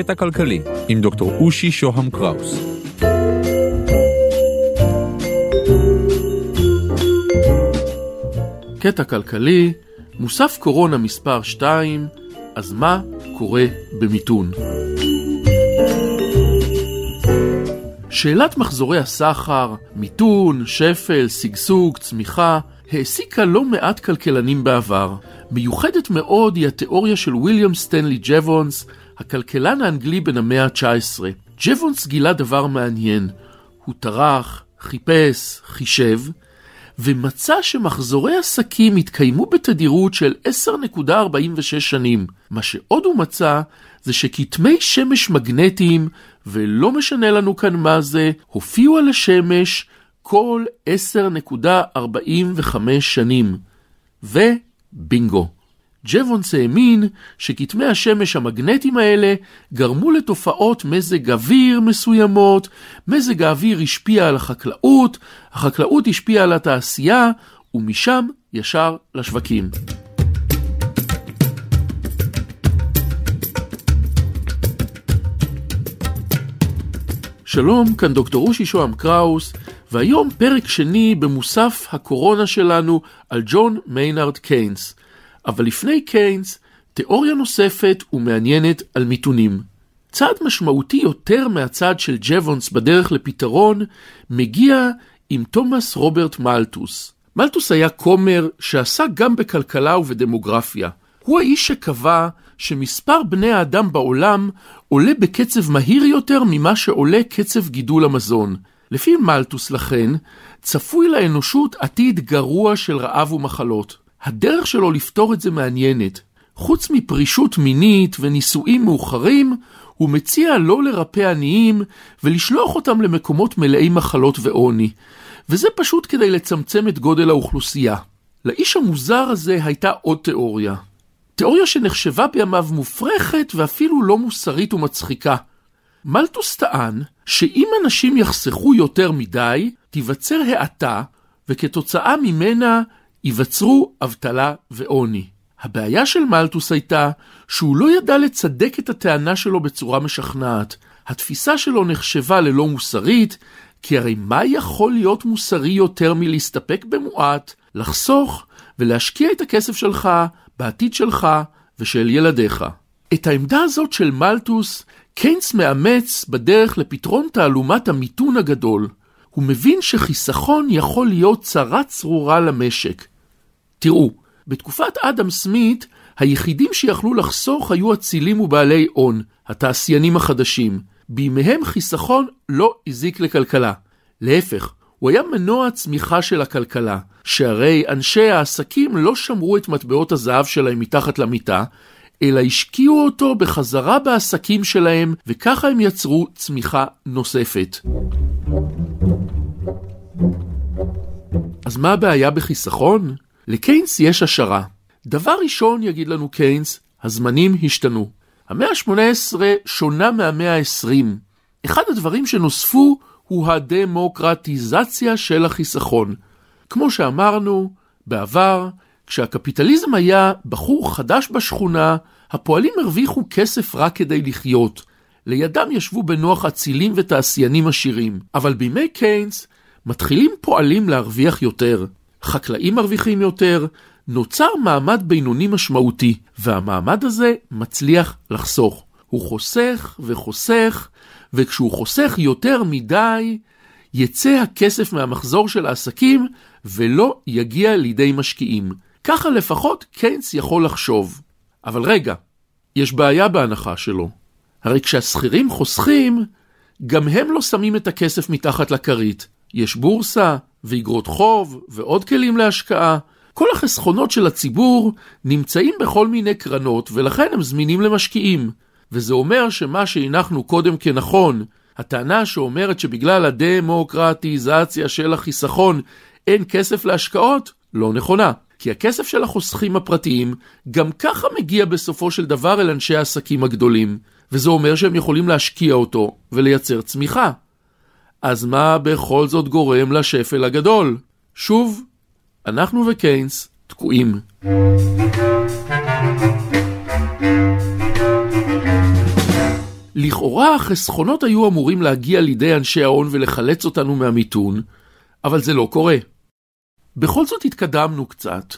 קטע כלכלי עם דוקטור אושי שוהם קראוס. קטע כלכלי, מוסף קורונה מספר 2, אז מה קורה במיתון? שאלת מחזורי הסחר, מיתון, שפל, שגשוג, צמיחה, העסיקה לא מעט כלכלנים בעבר. מיוחדת מאוד היא התיאוריה של ויליאם סטנלי ג'וונס, הכלכלן האנגלי בן המאה ה-19. ג'וונס גילה דבר מעניין. הוא טרח, חיפש, חישב, ומצא שמחזורי עסקים התקיימו בתדירות של 10.46 שנים. מה שעוד הוא מצא זה שכתמי שמש מגנטיים, ולא משנה לנו כאן מה זה, הופיעו על השמש כל 10.45 שנים. ובינגו. ג'וונס האמין שכתמי השמש המגנטיים האלה גרמו לתופעות מזג אוויר מסוימות, מזג האוויר השפיע על החקלאות, החקלאות השפיעה על התעשייה, ומשם ישר לשווקים. שלום, כאן דוקטור אושי שוהם קראוס, והיום פרק שני במוסף הקורונה שלנו על ג'ון מיינארד קיינס. אבל לפני קיינס, תיאוריה נוספת ומעניינת על מיתונים. צעד משמעותי יותר מהצעד של ג'וונס בדרך לפתרון, מגיע עם תומאס רוברט מלטוס. מלטוס היה כומר שעסק גם בכלכלה ובדמוגרפיה. הוא האיש שקבע שמספר בני האדם בעולם עולה בקצב מהיר יותר ממה שעולה קצב גידול המזון. לפי מלטוס לכן, צפוי לאנושות עתיד גרוע של רעב ומחלות. הדרך שלו לפתור את זה מעניינת. חוץ מפרישות מינית ונישואים מאוחרים, הוא מציע לא לרפא עניים ולשלוח אותם למקומות מלאי מחלות ועוני. וזה פשוט כדי לצמצם את גודל האוכלוסייה. לאיש המוזר הזה הייתה עוד תיאוריה. תיאוריה שנחשבה בימיו מופרכת ואפילו לא מוסרית ומצחיקה. מלטוס טען שאם אנשים יחסכו יותר מדי, תיווצר האטה, וכתוצאה ממנה ייווצרו אבטלה ועוני. הבעיה של מלטוס הייתה שהוא לא ידע לצדק את הטענה שלו בצורה משכנעת. התפיסה שלו נחשבה ללא מוסרית, כי הרי מה יכול להיות מוסרי יותר מלהסתפק במועט, לחסוך ולהשקיע את הכסף שלך בעתיד שלך ושל ילדיך. את העמדה הזאת של מלטוס, קיינס מאמץ בדרך לפתרון תעלומת המיתון הגדול. הוא מבין שחיסכון יכול להיות צרה צרורה למשק. תראו, בתקופת אדם סמית, היחידים שיכלו לחסוך היו אצילים ובעלי הון, התעשיינים החדשים. בימיהם חיסכון לא הזיק לכלכלה. להפך, הוא היה מנוע הצמיחה של הכלכלה, שהרי אנשי העסקים לא שמרו את מטבעות הזהב שלהם מתחת למיטה, אלא השקיעו אותו בחזרה בעסקים שלהם, וככה הם יצרו צמיחה נוספת. אז מה הבעיה בחיסכון? לקיינס יש השערה. דבר ראשון, יגיד לנו קיינס, הזמנים השתנו. המאה ה-18 שונה מהמאה ה-20. אחד הדברים שנוספו הוא הדמוקרטיזציה של החיסכון. כמו שאמרנו, בעבר, כשהקפיטליזם היה בחור חדש בשכונה, הפועלים הרוויחו כסף רק כדי לחיות. לידם ישבו בנוח אצילים ותעשיינים עשירים. אבל בימי קיינס מתחילים פועלים להרוויח יותר. חקלאים מרוויחים יותר, נוצר מעמד בינוני משמעותי, והמעמד הזה מצליח לחסוך. הוא חוסך וחוסך, וכשהוא חוסך יותר מדי, יצא הכסף מהמחזור של העסקים ולא יגיע לידי משקיעים. ככה לפחות קיינס יכול לחשוב. אבל רגע, יש בעיה בהנחה שלו. הרי כשהשכירים חוסכים, גם הם לא שמים את הכסף מתחת לכרית. יש בורסה, ואגרות חוב, ועוד כלים להשקעה. כל החסכונות של הציבור נמצאים בכל מיני קרנות, ולכן הם זמינים למשקיעים. וזה אומר שמה שהנחנו קודם כנכון, הטענה שאומרת שבגלל הדמוקרטיזציה של החיסכון אין כסף להשקעות, לא נכונה. כי הכסף של החוסכים הפרטיים גם ככה מגיע בסופו של דבר אל אנשי העסקים הגדולים, וזה אומר שהם יכולים להשקיע אותו ולייצר צמיחה. אז מה בכל זאת גורם לשפל הגדול? שוב, אנחנו וקיינס תקועים. לכאורה החסכונות היו אמורים להגיע לידי אנשי ההון ולחלץ אותנו מהמיתון, אבל זה לא קורה. בכל זאת התקדמנו קצת.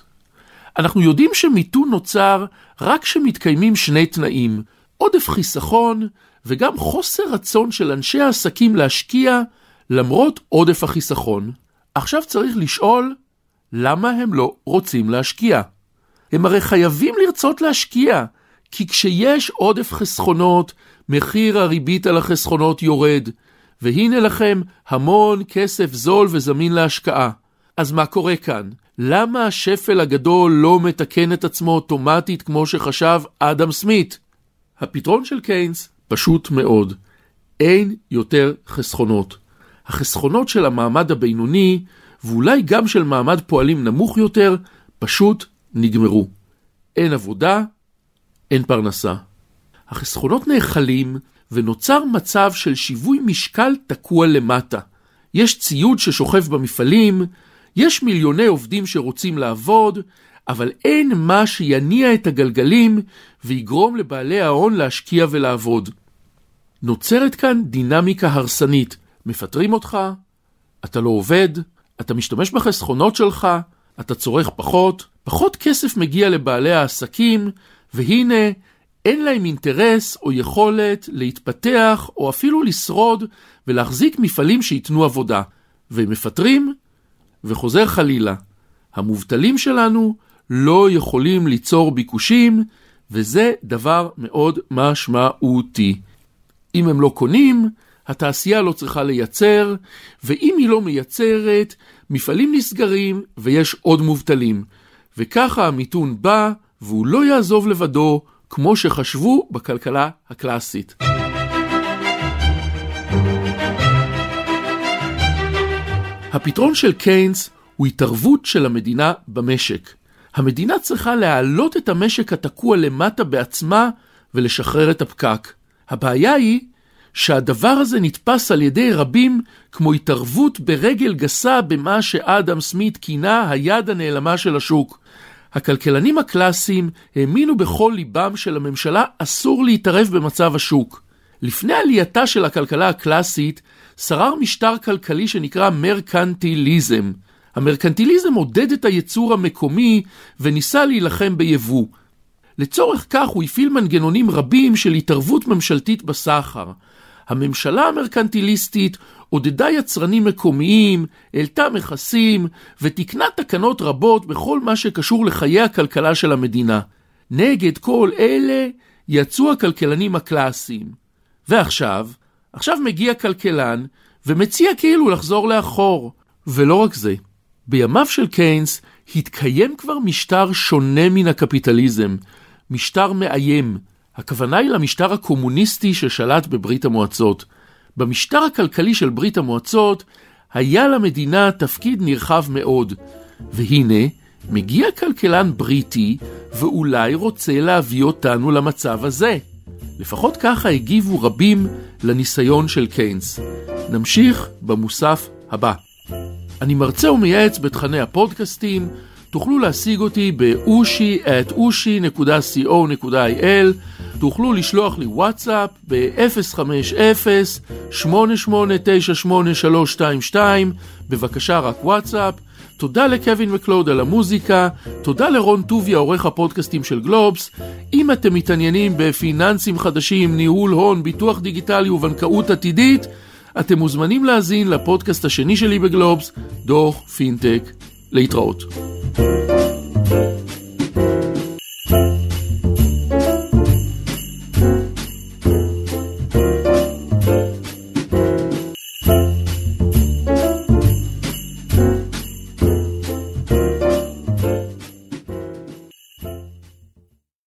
אנחנו יודעים שמיתון נוצר רק כשמתקיימים שני תנאים, עודף חיסכון וגם חוסר רצון של אנשי העסקים להשקיע למרות עודף החיסכון. עכשיו צריך לשאול, למה הם לא רוצים להשקיע? הם הרי חייבים לרצות להשקיע, כי כשיש עודף חסכונות, מחיר הריבית על החסכונות יורד, והנה לכם המון כסף זול וזמין להשקעה. אז מה קורה כאן? למה השפל הגדול לא מתקן את עצמו אוטומטית כמו שחשב אדם סמית? הפתרון של קיינס פשוט מאוד. אין יותר חסכונות. החסכונות של המעמד הבינוני, ואולי גם של מעמד פועלים נמוך יותר, פשוט נגמרו. אין עבודה, אין פרנסה. החסכונות נאכלים, ונוצר מצב של שיווי משקל תקוע למטה. יש ציוד ששוכב במפעלים, יש מיליוני עובדים שרוצים לעבוד, אבל אין מה שיניע את הגלגלים ויגרום לבעלי ההון להשקיע ולעבוד. נוצרת כאן דינמיקה הרסנית. מפטרים אותך, אתה לא עובד, אתה משתמש בחסכונות שלך, אתה צורך פחות, פחות כסף מגיע לבעלי העסקים, והנה, אין להם אינטרס או יכולת להתפתח או אפילו לשרוד ולהחזיק מפעלים שייתנו עבודה. והם מפטרים, וחוזר חלילה. המובטלים שלנו לא יכולים ליצור ביקושים, וזה דבר מאוד משמעותי. אם הם לא קונים, התעשייה לא צריכה לייצר, ואם היא לא מייצרת, מפעלים נסגרים ויש עוד מובטלים. וככה המיתון בא, והוא לא יעזוב לבדו, כמו שחשבו בכלכלה הקלאסית. הפתרון של קיינס הוא התערבות של המדינה במשק. המדינה צריכה להעלות את המשק התקוע למטה בעצמה ולשחרר את הפקק. הבעיה היא שהדבר הזה נתפס על ידי רבים כמו התערבות ברגל גסה במה שאדם סמית כינה היד הנעלמה של השוק. הכלכלנים הקלאסיים האמינו בכל ליבם שלממשלה אסור להתערב במצב השוק. לפני עלייתה של הכלכלה הקלאסית, שרר משטר כלכלי שנקרא מרקנטיליזם. המרקנטיליזם עודד את הייצור המקומי וניסה להילחם ביבוא. לצורך כך הוא הפעיל מנגנונים רבים של התערבות ממשלתית בסחר. הממשלה המרקנטיליסטית עודדה יצרנים מקומיים, העלתה מכסים ותיקנה תקנות רבות בכל מה שקשור לחיי הכלכלה של המדינה. נגד כל אלה יצאו הכלכלנים הקלאסיים. ועכשיו, עכשיו מגיע כלכלן ומציע כאילו לחזור לאחור. ולא רק זה, בימיו של קיינס התקיים כבר משטר שונה מן הקפיטליזם, משטר מאיים. הכוונה היא למשטר הקומוניסטי ששלט בברית המועצות. במשטר הכלכלי של ברית המועצות היה למדינה תפקיד נרחב מאוד. והנה, מגיע כלכלן בריטי ואולי רוצה להביא אותנו למצב הזה. לפחות ככה הגיבו רבים לניסיון של קיינס. נמשיך במוסף הבא. אני מרצה ומייעץ בתכני הפודקאסטים, תוכלו להשיג אותי באושי את אושי.co.il, תוכלו לשלוח לי וואטסאפ ב-050-8898-322, בבקשה רק וואטסאפ. תודה לקווין מקלוד על המוזיקה, תודה לרון טוביה, עורך הפודקאסטים של גלובס. אם אתם מתעניינים בפיננסים חדשים, ניהול הון, ביטוח דיגיטלי ובנקאות עתידית, אתם מוזמנים להאזין לפודקאסט השני שלי בגלובס, דוח פינטק. להתראות. thank you